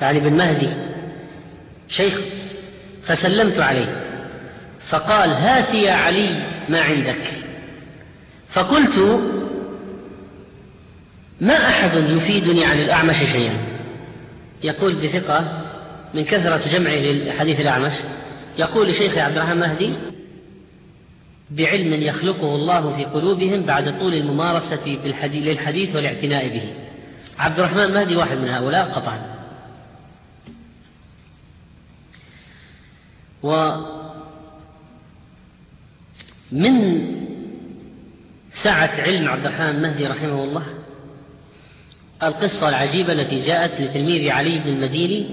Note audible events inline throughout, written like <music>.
يعني بن مهدي شيخ فسلمت عليه فقال هات يا علي ما عندك؟ فقلت ما أحد يفيدني عن الأعمش شيئا. يقول بثقة من كثرة جمعه للحديث الأعمش يقول لشيخ عبد الرحمن مهدي بعلم يخلقه الله في قلوبهم بعد طول الممارسة للحديث والاعتناء به. عبد الرحمن مهدي واحد من هؤلاء قطعا. ومن سعة علم عبد الرحمن مهدي رحمه الله القصة العجيبة التي جاءت لتلميذ علي بن المديني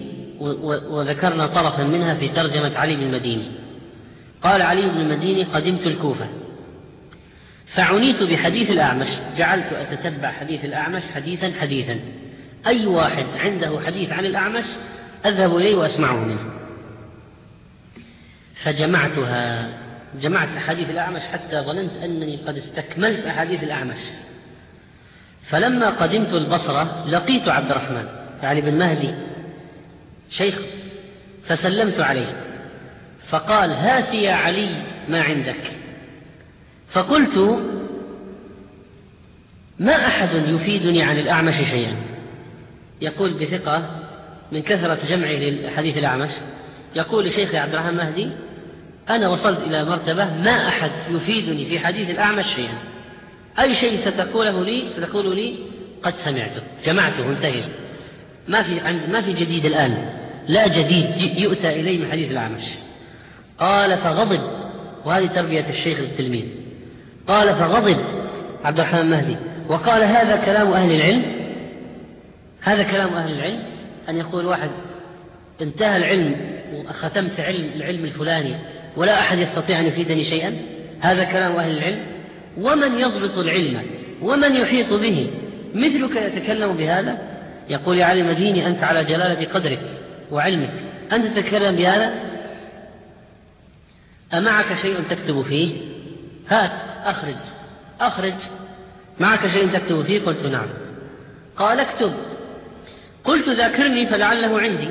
وذكرنا طرفا منها في ترجمة علي بن المديني. قال علي بن المديني قدمت الكوفة. فعنيت بحديث الأعمش. جعلت أتتبع حديث الأعمش حديثا حديثا. أي واحد عنده حديث عن الأعمش أذهب إليه وأسمعه منه. فجمعتها. جمعت أحاديث الأعمش حتى ظننت أنني قد استكملت أحاديث الأعمش. فلما قدمت البصرة لقيت عبد الرحمن يعني بن مهدي شيخ فسلمت عليه. فقال هات يا علي ما عندك. فقلت ما أحد يفيدني عن الأعمش شيئا. يقول بثقة من كثرة جمعه للحديث الأعمش يقول لشيخ عبد الرحمن مهدي أنا وصلت إلى مرتبة ما أحد يفيدني في حديث الأعمش شيئا أي شيء ستقوله لي ستقول لي قد سمعته جمعته انتهي ما في ما في جديد الآن. لا جديد يؤتى إليه من حديث الأعمش. قال فغضب وهذه تربية الشيخ للتلميذ قال فغضب عبد الرحمن المهدي وقال هذا كلام أهل العلم؟ هذا كلام أهل العلم؟ أن يقول واحد انتهى العلم وختمت علم العلم الفلاني. ولا أحد يستطيع أن يفيدني شيئا؟ هذا كلام أهل العلم. ومن يضبط العلم ومن يحيط به مثلك يتكلم بهذا؟ يقول يا علي مديني أنت على جلالة قدرك وعلمك. أنت تتكلم بهذا؟ أمعك شيء تكتب فيه؟ هات أخرج أخرج. معك شيء تكتب فيه؟ قلت نعم. قال اكتب. قلت ذاكرني فلعله عندي.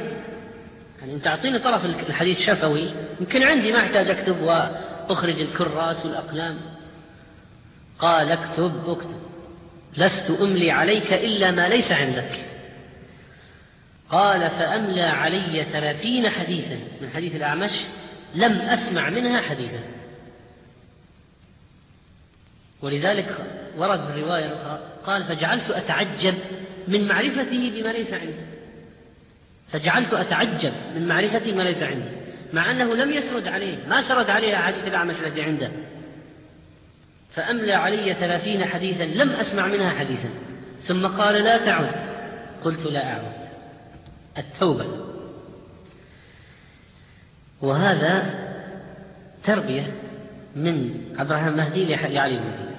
يعني أنت أعطيني طرف الحديث شفوي. يمكن عندي ما أحتاج أكتب. وأخرج الكراس والأقلام. قال اكتب اكتب. لست أملي عليك إلا ما ليس عندك. قال فأملى علي ثلاثين حديثا. من حديث الأعمش لم أسمع منها حديثا. ولذلك ورد الرواية الأخرى قال فجعلت أتعجب من معرفته بما ليس عندي. فجعلت أتعجب من معرفتي ما ليس عندي مع أنه لم يسرد عليه ما سرد عليه أحاديث الأعمش التي عنده. فأملى علي ثلاثين حديثا لم أسمع منها حديثا. ثم قال لا تعد. قلت لا أعود التوبة. وهذا تربية من الرحمن المهدي لعلي المهدي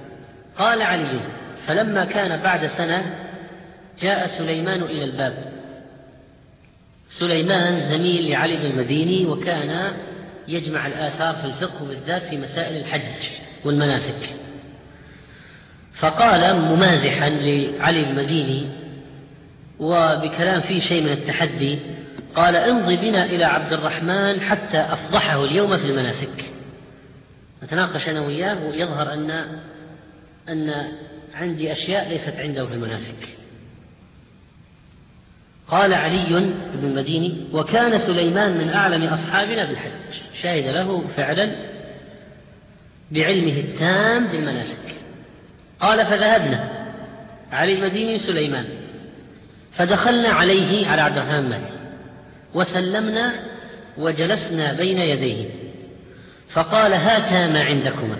قال علي فلما كان بعد سنة جاء سليمان إلى الباب. سليمان زميل لعلي بن المديني وكان يجمع الآثار في الفقه بالذات في مسائل الحج والمناسك. فقال ممازحا لعلي المديني وبكلام فيه شيء من التحدي قال امضي بنا إلى عبد الرحمن حتى أفضحه اليوم في المناسك. نتناقش أنا وياه ويظهر أن أن عندي أشياء ليست عنده في المناسك. قال علي بن المديني وكان سليمان من أعلم أصحابنا بالحج. شهد له فعلا بعلمه التام بالمناسك. قال فذهبنا. علي المديني سليمان. فدخلنا عليه على عبد الرحمن مالك. وسلمنا وجلسنا بين يديه. فقال هاتا ما عندكما.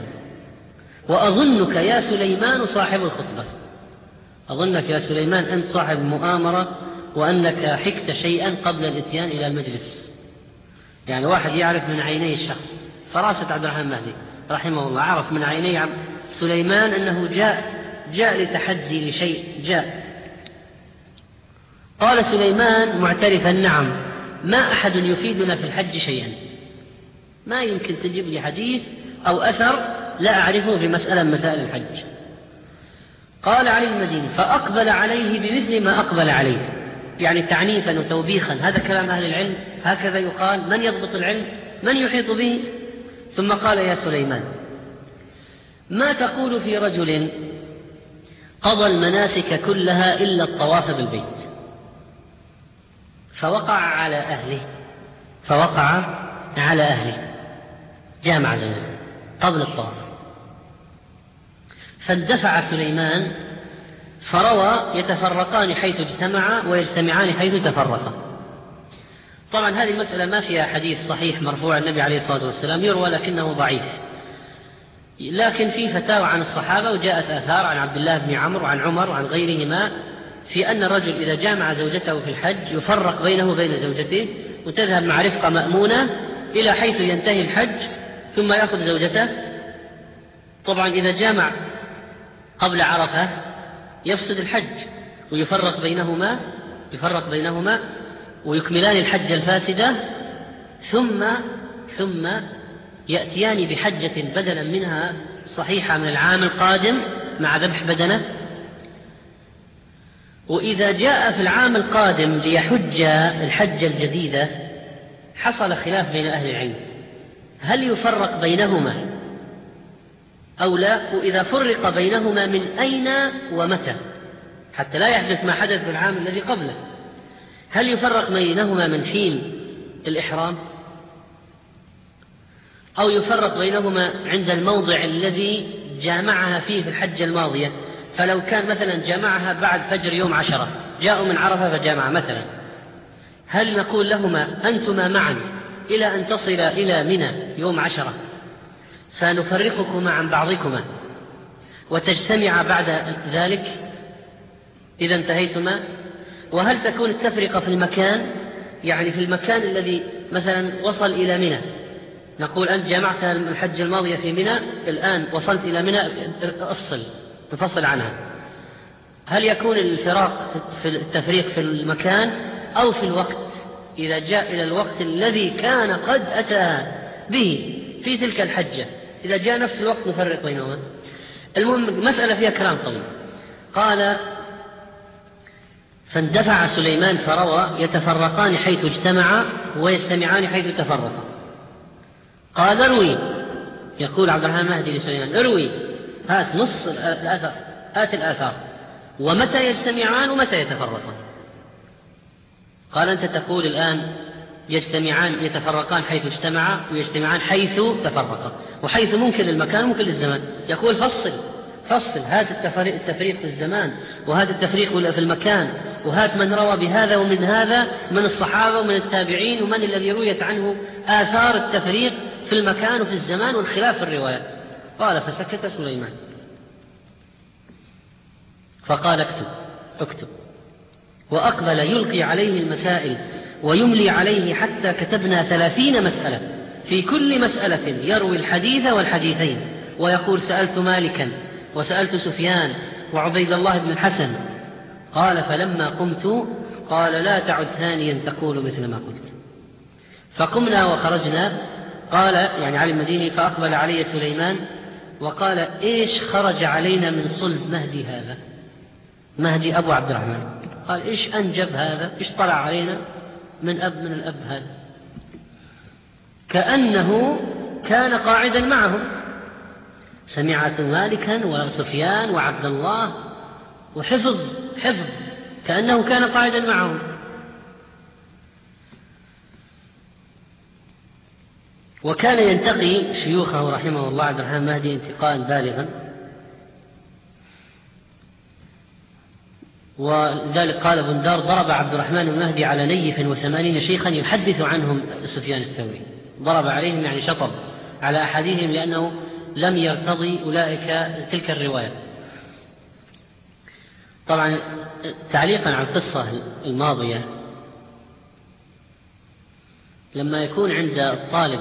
وأظنك يا سليمان صاحب الخطبة. أظنك يا سليمان أنت صاحب مؤامرة وأنك حكت شيئا قبل الإتيان إلى المجلس. يعني واحد يعرف من عيني الشخص. فراسة عبد الرحمن المهدي رحمه الله. عرف من عيني سليمان أنه جاء جاء لتحدي لشيء جاء. قال سليمان معترفا نعم ما أحد يفيدنا في الحج شيئا. ما يمكن تجيب لي حديث أو أثر لا أعرفه في مسألة من مسائل الحج. قال علي المديني فأقبل عليه بمثل ما أقبل عليه. يعني تعنيفا وتوبيخا. هذا كلام أهل العلم. هكذا يقال من يضبط العلم؟ من يحيط به؟ ثم قال يا سليمان ما تقول في رجل قضى المناسك كلها إلا الطواف بالبيت؟ فوقع على أهله فوقع على أهله. جامع زوجته قبل الطواف. فاندفع سليمان فروى يتفرقان حيث اجتمعا ويجتمعان حيث تفرقا. طبعا هذه المسألة ما فيها حديث صحيح مرفوع النبي عليه الصلاة والسلام يروى لكنه ضعيف. لكن في فتاوى عن الصحابة وجاءت آثار عن عبد الله بن عمرو وعن عمر وعن غيرهما في أن الرجل إذا جامع زوجته في الحج يفرق بينه وبين زوجته وتذهب مع رفقة مأمونة إلى حيث ينتهي الحج ثم يأخذ زوجته. طبعا إذا جامع قبل عرفة يفسد الحج ويفرق بينهما يفرق بينهما ويكملان الحج الفاسدة ثم ثم يأتيان بحجة بدلا منها صحيحة من العام القادم مع ذبح بدنة. وإذا جاء في العام القادم ليحج الحجة الجديدة حصل خلاف بين أهل العلم. هل يفرق بينهما؟ أو لا وإذا فرق بينهما من أين ومتى حتى لا يحدث ما حدث في العام الذي قبله. هل يفرق بينهما من حين الإحرام؟ أو يفرق بينهما عند الموضع الذي جامعها فيه في الحجة الماضية؟ فلو كان مثلا جامعها بعد فجر يوم عشرة جاءوا من عرفة فجامع مثلا هل نقول لهما أنتما معا إلى أن تصل إلى منى يوم عشرة؟ فنفرقكما عن بعضكما. وتجتمع بعد ذلك إذا انتهيتما وهل تكون التفرقة في المكان يعني في المكان الذي مثلا وصل إلى منى؟ نقول أنت جمعت الحج الماضية في منى الآن وصلت إلى منى افصل تفصل عنها. هل يكون الفراق في التفريق في المكان أو في الوقت؟ إذا جاء إلى الوقت الذي كان قد أتى به في تلك الحجة. إذا جاء نفس الوقت نفرق بينهما. المهم مسألة فيها كلام طويل قال فاندفع سليمان فروى يتفرقان حيث اجتمعا ويجتمعان حيث تفرقا. قال اروي يقول عبد الرحمن المهدي لسليمان اروي هات نص الآثار هات الآثار. ومتى يجتمعان ومتى يتفرقان؟ قال أنت تقول الآن يجتمعان يتفرقان حيث اجتمعا ويجتمعان حيث تفرقا. وحيث ممكن للمكان ممكن للزمان. يقول فصل فصل. هات التفريق في الزمان وهات التفريق في المكان وهات من روى بهذا ومن هذا من الصحابة ومن التابعين ومن الذي رويت عنه آثار التفريق في المكان وفي الزمان والخلاف في الروايات قال فسكت سليمان. فقال اكتب اكتب. وأقبل يلقي عليه المسائل ويملي عليه حتى كتبنا ثلاثين مسألة. في كل مسألة يروي الحديث والحديثين. ويقول سألت مالكا وسألت سفيان وعبيد الله بن الحسن. قال فلما قمت قال لا تعد ثانيا تقول مثل ما قلت. فقمنا وخرجنا. قال يعني علي المديني فأقبل علي سليمان وقال إيش خرج علينا من صلب مهدي هذا؟ مهدي أبو عبد الرحمن. قال إيش أنجب هذا؟ إيش طلع علينا؟ من أب من الأب هذا. كأنه كان قاعدا معهم. سمعت مالكا وسفيان وعبد الله وحفظ حفظ. كأنه كان قاعدا معهم. وكان ينتقي شيوخه رحمه الله عبد الرحمن مهدي انتقاء بالغا. ولذلك قال بندار ضرب عبد الرحمن المهدي على نيف وثمانين شيخا يحدث عنهم سفيان الثوري. ضرب عليهم يعني شطب على أحدهم لأنه لم يرتضي أولئك تلك الرواية. طبعا تعليقا على القصة الماضية لما يكون عند الطالب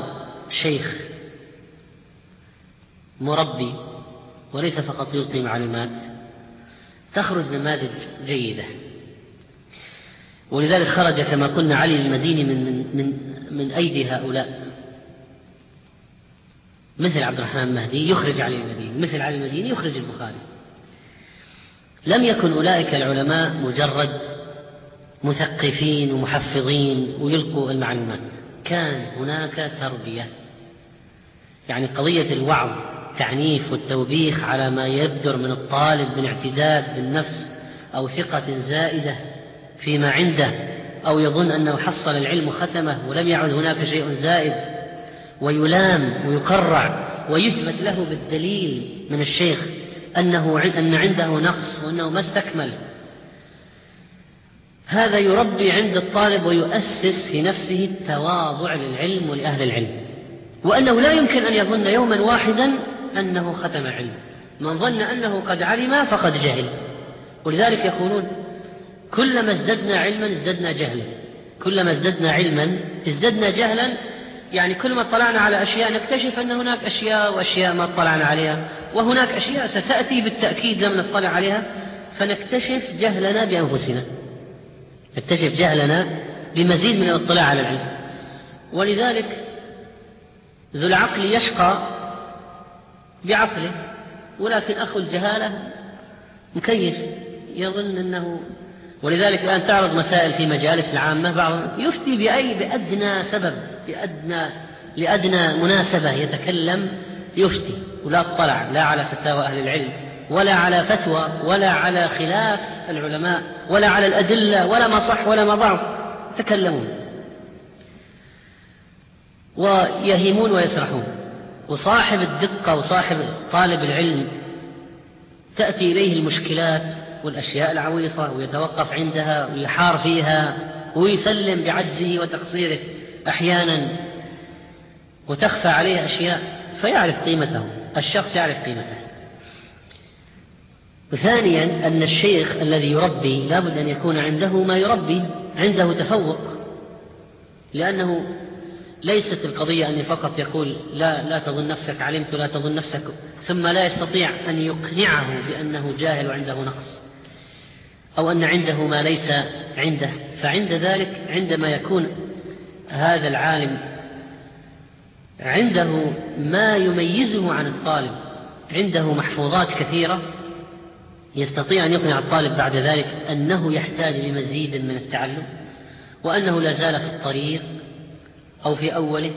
شيخ مربي وليس فقط يلقي معلومات تخرج نماذج جيدة. ولذلك خرج كما قلنا علي المديني من من من أيدي هؤلاء. مثل عبد الرحمن المهدي يخرج علي المديني مثل علي المديني يخرج البخاري. لم يكن أولئك العلماء مجرد مثقفين ومحفظين ويلقوا المعلومات. كان هناك تربية. يعني قضية الوعظ التعنيف والتوبيخ على ما يبدر من الطالب من اعتداد بالنفس أو ثقة زائدة فيما عنده أو يظن أنه حصل العلم ختمة ولم يعد هناك شيء زائد ويلام ويقرع ويثبت له بالدليل من الشيخ أنه أن عنده نقص وأنه ما استكمل. هذا يربي عند الطالب ويؤسس في نفسه التواضع للعلم ولأهل العلم وأنه لا يمكن أن يظن يوما واحدا أنه ختم علم. من ظن أنه قد علم فقد جهل. ولذلك يقولون كلما ازددنا علما ازددنا جهلا. كلما ازددنا علما ازددنا جهلا يعني كلما اطلعنا على أشياء نكتشف أن هناك أشياء وأشياء ما اطلعنا عليها وهناك أشياء ستأتي بالتأكيد لم نطلع عليها فنكتشف جهلنا بأنفسنا. نكتشف جهلنا بمزيد من الاطلاع على العلم. ولذلك ذو العقل يشقى بعقله ولكن أخو الجهالة مكيف يظن أنه ولذلك الآن تعرض مسائل في مجالس العامة بعض يفتي بأي بأدنى سبب بأدنى لأدنى مناسبة يتكلم يفتي ولا اطلع لا على فتاوى أهل العلم ولا على فتوى ولا على خلاف العلماء ولا على الأدلة ولا ما صح ولا ما ضعف يتكلمون ويهيمون ويسرحون. وصاحب الدقة وصاحب طالب العلم تأتي إليه المشكلات والأشياء العويصة ويتوقف عندها ويحار فيها ويسلم بعجزه وتقصيره أحيانا وتخفى عليه أشياء فيعرف قيمته الشخص يعرف قيمته. ثانيا أن الشيخ الذي يربي لابد أن يكون عنده ما يربي عنده تفوق لأنه ليست القضية أن فقط يقول لا لا تظن نفسك علمت لا تظن نفسك ثم لا يستطيع أن يقنعه بأنه جاهل وعنده نقص أو أن عنده ما ليس عنده. فعند ذلك عندما يكون هذا العالم عنده ما يميزه عن الطالب عنده محفوظات كثيرة يستطيع أن يقنع الطالب بعد ذلك أنه يحتاج لمزيد من التعلم وأنه لا زال في الطريق أو في أوله.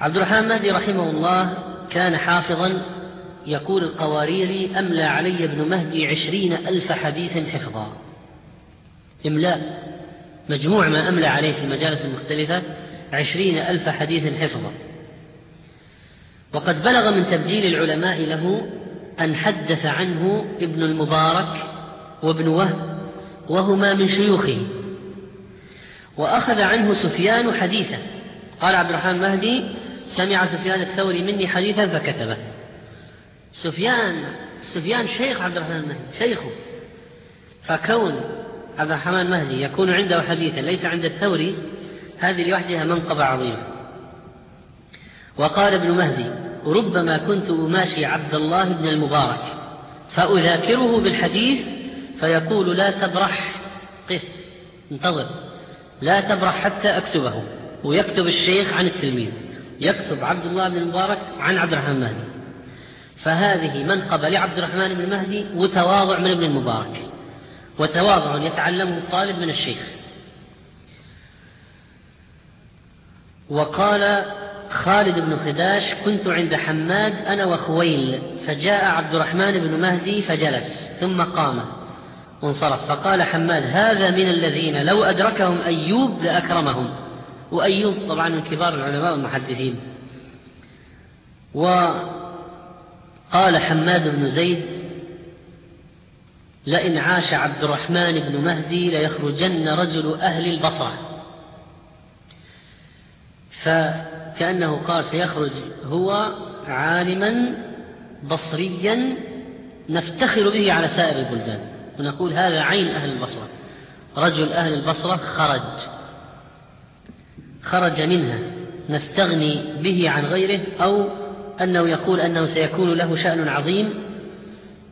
عبد الرحمن مهدي رحمه الله كان حافظا يقول القواريري أملى علي ابن مهدي عشرين ألف حديث حفظا. إملاء. مجموع ما أملى عليه في المجالس المختلفة عشرين ألف حديث حفظا. وقد بلغ من تبجيل العلماء له أن حدث عنه ابن المبارك وابن وهب وهما من شيوخه. وأخذ عنه سفيان حديثا قال عبد الرحمن مهدي سمع سفيان الثوري مني حديثا فكتبه. سفيان سفيان شيخ عبد الرحمن المهدي شيخه. فكون عبد الرحمن المهدي يكون عنده حديثا ليس عند الثوري هذه لوحدها منقبة عظيمة. وقال ابن مهدي ربما كنت أماشي عبد الله بن المبارك فأذاكره بالحديث فيقول لا تبرح قف انتظر. لا تبرح حتى أكتبه. ويكتب الشيخ عن التلميذ. يكتب عبد الله بن المبارك عن عبد الرحمن المهدي فهذه منقبة لعبد الرحمن بن مهدي وتواضع من ابن المبارك. وتواضع يتعلمه الطالب من الشيخ. وقال خالد بن خداش كنت عند حماد أنا وخويل فجاء عبد الرحمن بن مهدي فجلس ثم قام. وانصرف. فقال حماد هذا من الذين لو أدركهم أيوب لأكرمهم. وأيوب طبعا من كبار العلماء والمحدثين. وقال حماد بن زيد لئن عاش عبد الرحمن بن مهدي ليخرجن رجل أهل البصرة. فكأنه قال سيخرج هو عالما بصريا نفتخر به على سائر البلدان. ونقول هذا عين أهل البصرة. رجل أهل البصرة خرج. خرج منها. نستغني به عن غيره أو أنه يقول أنه سيكون له شأن عظيم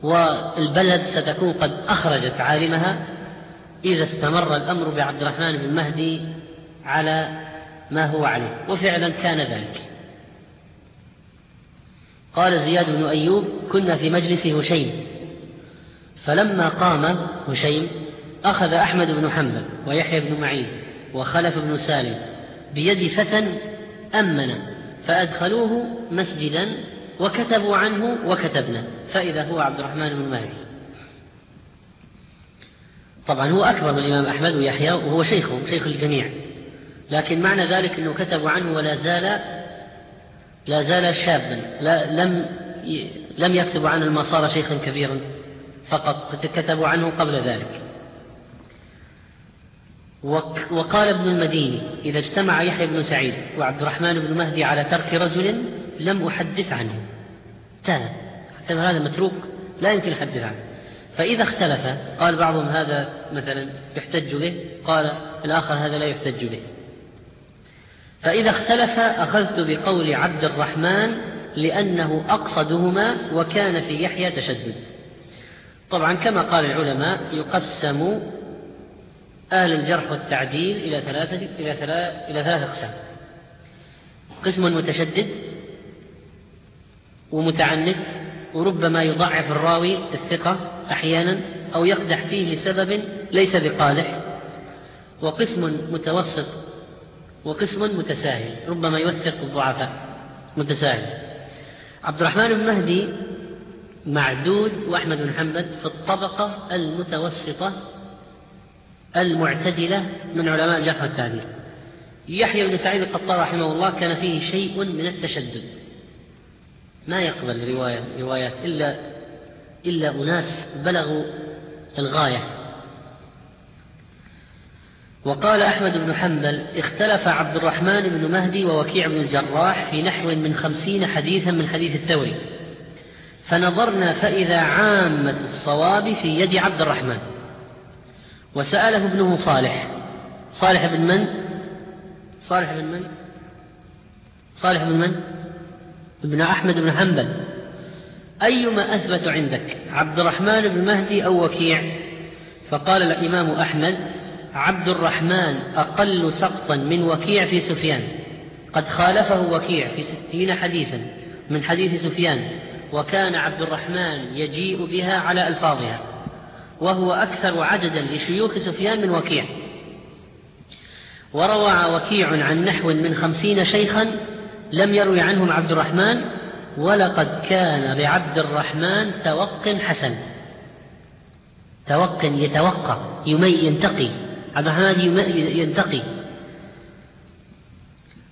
والبلد ستكون قد أخرجت عالمها إذا استمر الأمر بعبد الرحمن بن مهدي على ما هو عليه. وفعلا كان ذلك. قال زياد بن أيوب كنا في مجلس هشيم. فلما قام هشيم أخذ أحمد بن حنبل ويحيى بن معين وخلف بن سالم بيد فتى أمن فأدخلوه مسجدا وكتبوا عنه وكتبنا فإذا هو عبد الرحمن بن مهدي طبعا هو أكبر من الإمام أحمد ويحيى وهو شيخه شيخ الجميع. لكن معنى ذلك أنه كتبوا عنه ولا زال لا زال شابا لا لم لم يكتبوا عنه لما صار شيخا كبيرا. فقط كتبوا عنه قبل ذلك. وقال ابن المديني إذا اجتمع يحيى بن سعيد وعبد الرحمن بن مهدي على ترك رجل لم أحدث عنه. انتهى. هذا متروك لا يمكن الحديث عنه. فإذا اختلف قال بعضهم هذا مثلا يحتج به قال الآخر هذا لا يحتج به. فإذا اختلف أخذت بقول عبد الرحمن لأنه أقصدهما وكان في يحيى تشدد. طبعا كما قال العلماء يقسم أهل الجرح والتعديل إلى ثلاثة إلى ثلاثة إلى ثلاثة أقسام. قسم متشدد ومتعنت وربما يضعف الراوي الثقة أحيانا أو يقدح فيه لسبب ليس بقادح. وقسم متوسط وقسم متساهل ربما يوثق الضعفاء متساهل. عبد الرحمن بن مهدي معدود وأحمد بن حنبل في الطبقة المتوسطة المعتدلة من علماء الجرح والتعديل يحيى بن سعيد القطار رحمه الله كان فيه شيء من التشدد. ما يقبل رواية روايات إلا إلا أناس بلغوا الغاية. وقال أحمد بن حنبل اختلف عبد الرحمن بن مهدي ووكيع بن الجراح في نحو من خمسين حديثا من حديث الثوري فنظرنا فإذا عامة الصواب في يد عبد الرحمن. وسأله ابنه صالح. صالح بن من؟ صالح بن من؟ صالح بن من؟ ابن أحمد بن حنبل. أيما أثبت عندك؟ عبد الرحمن بن مهدي أو وكيع؟ فقال الإمام أحمد عبد الرحمن أقل سقطا من وكيع في سفيان. قد خالفه وكيع في ستين حديثا. من حديث سفيان. وكان عبد الرحمن يجيء بها على ألفاظها وهو أكثر عددا لشيوخ سفيان من وكيع. وروى وكيع عن نحو من خمسين شيخا لم يروي عنهم عبد الرحمن ولقد كان لعبد الرحمن توق حسن. توق يتوقع يمي ينتقي عبد الرحمن ينتقي.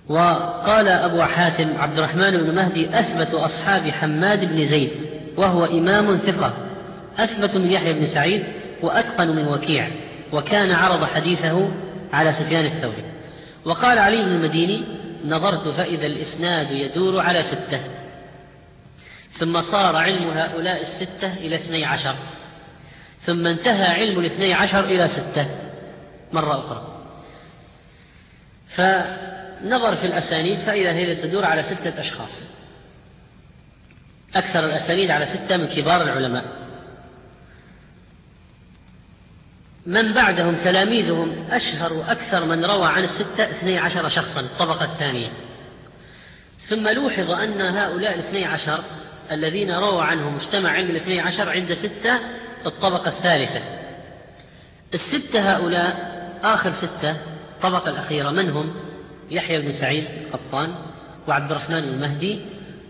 وقال أبو حاتم عبد الرحمن بن مهدي أثبت أصحاب حماد بن زيد وهو إمام ثقة أثبت من يحيى بن سعيد وأتقن من وكيع وكان عرض حديثه على سفيان الثوري. وقال علي بن المديني نظرت فإذا الإسناد يدور على ستة. ثم صار علم هؤلاء الستة إلى اثني عشر. ثم انتهى علم الاثني عشر إلى ستة مرة أخرى. فنظر في الأسانيد فإذا هي تدور على ستة أشخاص. أكثر الأسانيد على ستة من كبار العلماء. من بعدهم تلاميذهم أشهر وأكثر من روى عن الستة اثني عشر شخصا الطبقة الثانية. ثم لوحظ أن هؤلاء الاثني عشر الذين رووا عنه مجتمع علم الاثني عشر عند ستة الطبقة الثالثة. الستة هؤلاء آخر ستة الطبقة الأخيرة من هم؟ يحيى بن سعيد القطان وعبد الرحمن المهدي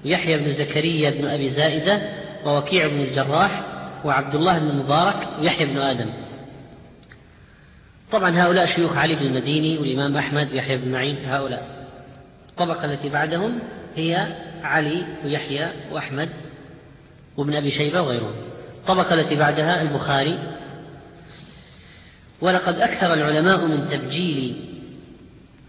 ويحيى بن زكريا بن أبي زائدة ووكيع بن الجراح وعبد الله بن المبارك ويحيى بن آدم. طبعا هؤلاء شيوخ علي بن المديني والإمام أحمد ويحيى بن معين هؤلاء. الطبقة التي بعدهم هي علي ويحيى وأحمد وابن أبي شيبة وغيرهم. الطبقة التي بعدها البخاري. ولقد أكثر العلماء من تبجيل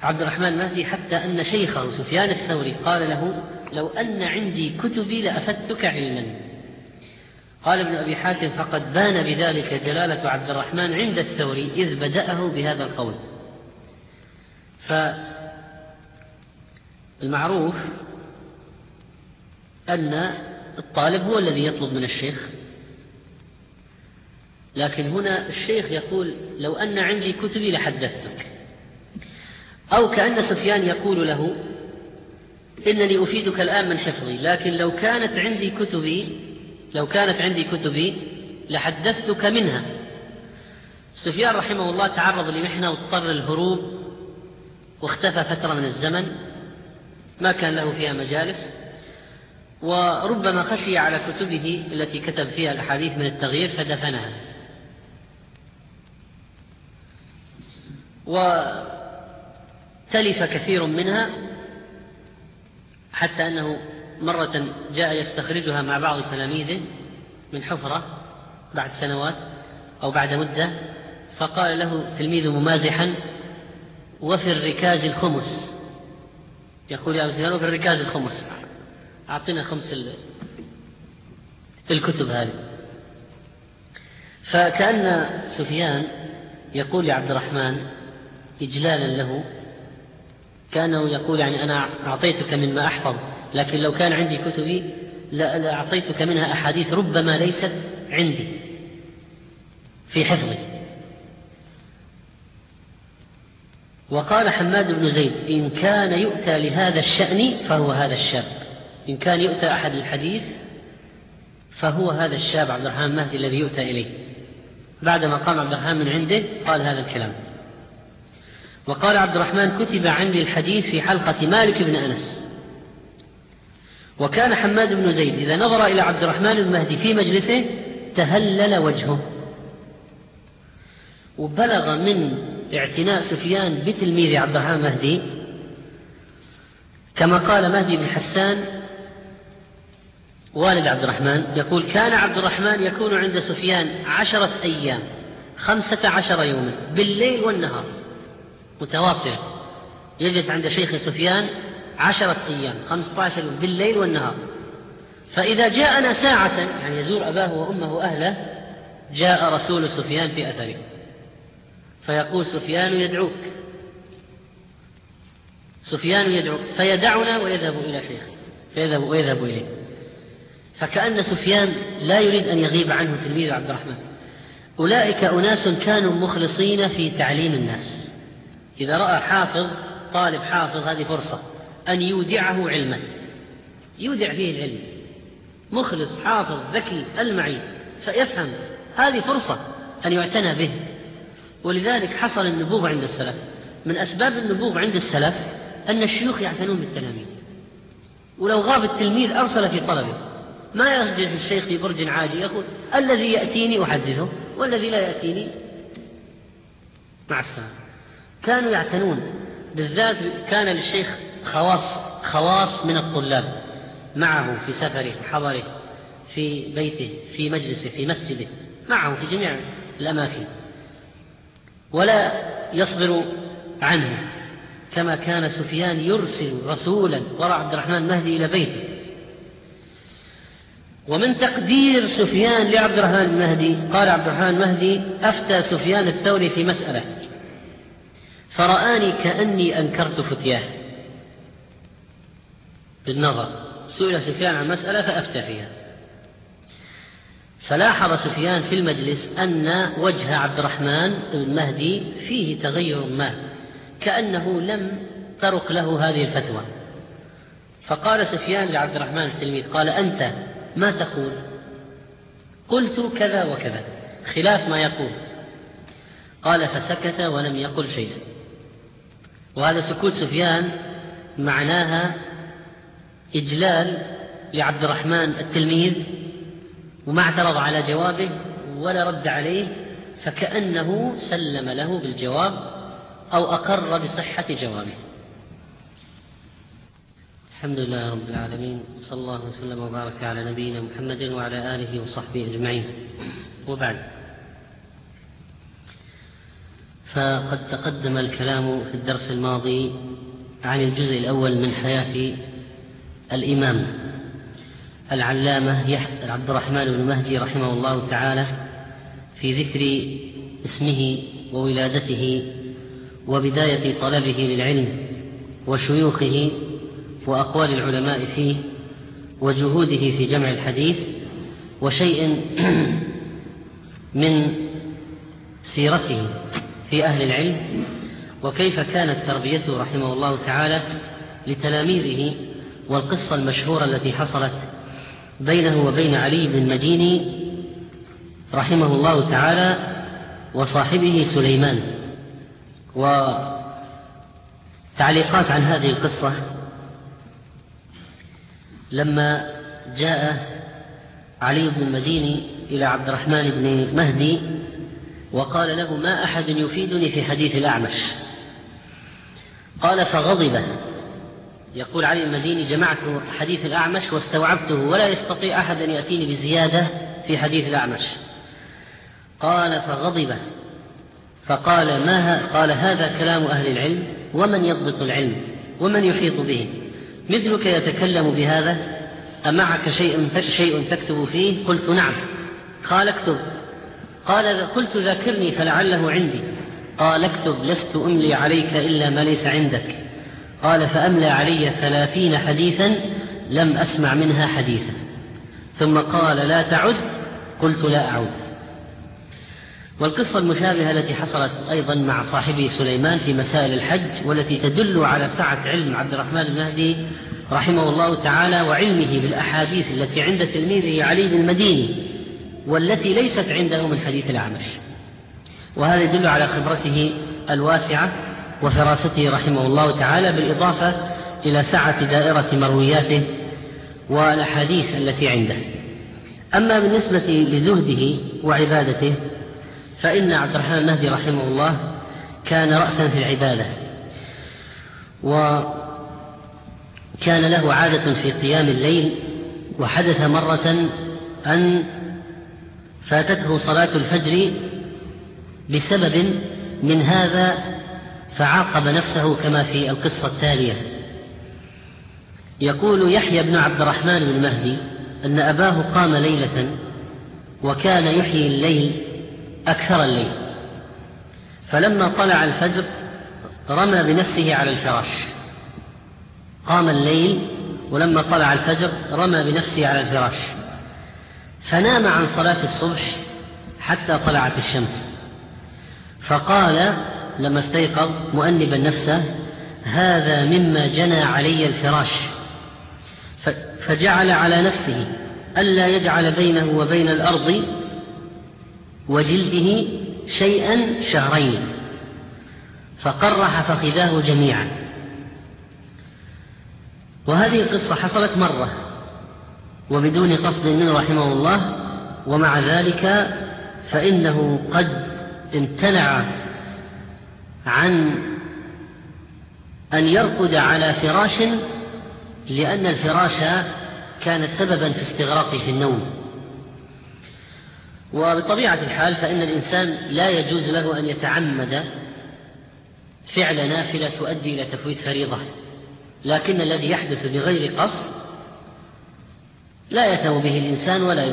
عبد الرحمن المهدي حتى أن شيخه سفيان الثوري قال له لو أن عندي كتبي لأفدتك علما. قال ابن أبي حاتم فقد بان بذلك جلالة عبد الرحمن عند الثوري إذ بدأه بهذا القول. فالمعروف أن الطالب هو الذي يطلب من الشيخ. لكن هنا الشيخ يقول لو أن عندي كتبي لحدثتك. أو كأن سفيان يقول له إنني أفيدك الآن من حفظي لكن لو كانت عندي كتبي لو كانت عندي كتبي لحدثتك منها. سفيان رحمه الله تعرض لمحنة واضطر الهروب واختفى فترة من الزمن ما كان له فيها مجالس وربما خشي على كتبه التي كتب فيها الأحاديث من التغيير فدفنها. وتلف كثير منها حتى أنه مرة جاء يستخرجها مع بعض تلاميذه من حفرة بعد سنوات أو بعد مدة فقال له تلميذ ممازحا وفي الركاز الخمس. يقول يا سفيان وفي الركاز الخمس. أعطنا خمس الكتب هذه. فكأن سفيان يقول لعبد الرحمن إجلالا له كأنه يقول يعني أنا أعطيتك مما أحفظ لكن لو كان عندي كتبي لأعطيتك منها أحاديث ربما ليست عندي في حفظي. وقال حماد بن زيد إن كان يؤتى لهذا الشأن فهو هذا الشاب. إن كان يؤتى أحد الحديث فهو هذا الشاب عبد الرحمن مهدي الذي يؤتى إليه. بعدما قام عبد الرحمن من عنده قال هذا الكلام. وقال عبد الرحمن كتب عندي الحديث في حلقة مالك بن أنس. وكان حماد بن زيد إذا نظر إلى عبد الرحمن المهدي في مجلسه تهلل وجهه. وبلغ من اعتناء سفيان بتلميذ عبد الرحمن المهدي كما قال مهدي بن حسان والد عبد الرحمن يقول كان عبد الرحمن يكون عند سفيان عشرة أيام خمسة عشر يوما بالليل والنهار. متواصلة. يجلس عند شيخ سفيان عشرة أيام خمسة عشر بالليل والنهار. فإذا جاءنا ساعة يعني يزور أباه وأمه وأهله جاء رسول سفيان في أثره. فيقول سفيان يدعوك. سفيان يدعوك. فيدعنا ويذهب إلى شيخه. فيذهب ويذهب إليه. فكأن سفيان لا يريد أن يغيب عنه تلميذ عبد الرحمن. أولئك أناس كانوا مخلصين في تعليم الناس. إذا رأى حافظ طالب حافظ هذه فرصة أن يودعه علما يودع فيه العلم. مخلص حافظ ذكي المعي فيفهم. هذه فرصة أن يعتنى به. ولذلك حصل النبوغ عند السلف. من أسباب النبوغ عند السلف أن الشيوخ يعتنون بالتلاميذ. ولو غاب التلميذ أرسل في طلبه. ما يجلس الشيخ في برج عاجي يقول الذي يأتيني أحدثه والذي لا يأتيني مع السلامة. كانوا يعتنون. بالذات كان للشيخ خواص خواص من الطلاب معه في سفره في حضره في بيته في مجلسه في مسجده معه في جميع الأماكن. ولا يصبر عنه كما كان سفيان يرسل رسولا وراء عبد الرحمن مهدي إلى بيته. ومن تقدير سفيان لعبد الرحمن المهدي قال عبد الرحمن المهدي أفتى سفيان الثوري في مسألة. فرآني كأني أنكرت فتياه. بالنظر سئل سفيان عن مسألة فأفتى فيها. فلاحظ سفيان في المجلس أن وجه عبد الرحمن المهدي فيه تغير ما كأنه لم ترك له هذه الفتوى. فقال سفيان لعبد الرحمن التلميذ قال أنت ما تقول؟ قلت كذا وكذا خلاف ما يقول. قال فسكت ولم يقل شيئا. وهذا سكوت سفيان معناها إجلال لعبد الرحمن التلميذ وما اعترض على جوابه ولا رد عليه فكأنه سلم له بالجواب أو أقر بصحة جوابه. الحمد لله رب العالمين صلى الله وسلم وبارك على نبينا محمد وعلى آله وصحبه أجمعين. وبعد. فقد تقدم الكلام في الدرس الماضي عن الجزء الأول من حياة الإمام. العلامة عبد الرحمن بن مهدي رحمه الله تعالى في ذكر اسمه وولادته وبداية طلبه للعلم وشيوخه وأقوال العلماء فيه وجهوده في جمع الحديث وشيء <clears throat> من سيرته. في أهل العلم وكيف كانت تربيته رحمه الله تعالى لتلاميذه والقصة المشهورة التي حصلت بينه وبين علي بن مديني رحمه الله تعالى وصاحبه سليمان. وتعليقات عن هذه القصة لما جاء علي بن المديني إلى عبد الرحمن بن مهدي وقال له ما أحد يفيدني في حديث الأعمش؟ قال فغضب. يقول علي المديني جمعت حديث الأعمش واستوعبته ولا يستطيع أحد أن يأتيني بزيادة في حديث الأعمش. قال فغضب. فقال ما قال هذا كلام أهل العلم ومن يضبط العلم ومن يحيط به؟ مثلك يتكلم بهذا؟ أمعك شيء شيء تكتب فيه؟ قلت نعم. قال اكتب. قال قلت ذاكرني فلعله عندي. قال اكتب لست أملي عليك إلا ما ليس عندك. قال فأملى علي ثلاثين حديثا لم أسمع منها حديثا. ثم قال لا تعد. قلت لا أعود والقصة المشابهة التي حصلت أيضا مع صاحبه سليمان في مسائل الحج والتي تدل على سعة علم عبد الرحمن المهدي رحمه الله تعالى وعلمه بالأحاديث التي عند تلميذه علي بن المديني. والتي ليست عنده من حديث الأعمش. وهذا يدل على خبرته الواسعة وفراسته رحمه الله تعالى بالإضافة إلى سعة دائرة مروياته والأحاديث التي عنده. أما بالنسبة لزهده وعبادته فإن عبد الرحمن المهدي رحمه الله كان رأسا في العبادة وكان له عادة في قيام الليل وحدث مرة أن فاتته صلاة الفجر بسبب من هذا فعاقب نفسه كما في القصة التالية. يقول يحيى بن عبد الرحمن بن مهدي أن أباه قام ليلة وكان يحيي الليل أكثر الليل فلما طلع الفجر رمى بنفسه على الفراش. قام الليل ولما طلع الفجر رمى بنفسه على الفراش. فنام عن صلاة الصبح حتى طلعت الشمس. فقال لما استيقظ مؤنبا نفسه هذا مما جنى علي الفراش. فجعل على نفسه ألا يجعل بينه وبين الأرض وجلده شيئا شهرين. فقرح فخذاه جميعا. وهذه القصة حصلت مرة. وبدون قصد منه رحمه الله ومع ذلك فإنه قد امتنع عن أن يرقد على فراش لأن الفراش كان سببا في استغراقه في النوم. وبطبيعة الحال فإن الإنسان لا يجوز له أن يتعمد فعل نافلة تؤدي إلى تفويت فريضة. لكن الذي يحدث بغير قصد لا يتم به الإنسان ولا يؤمن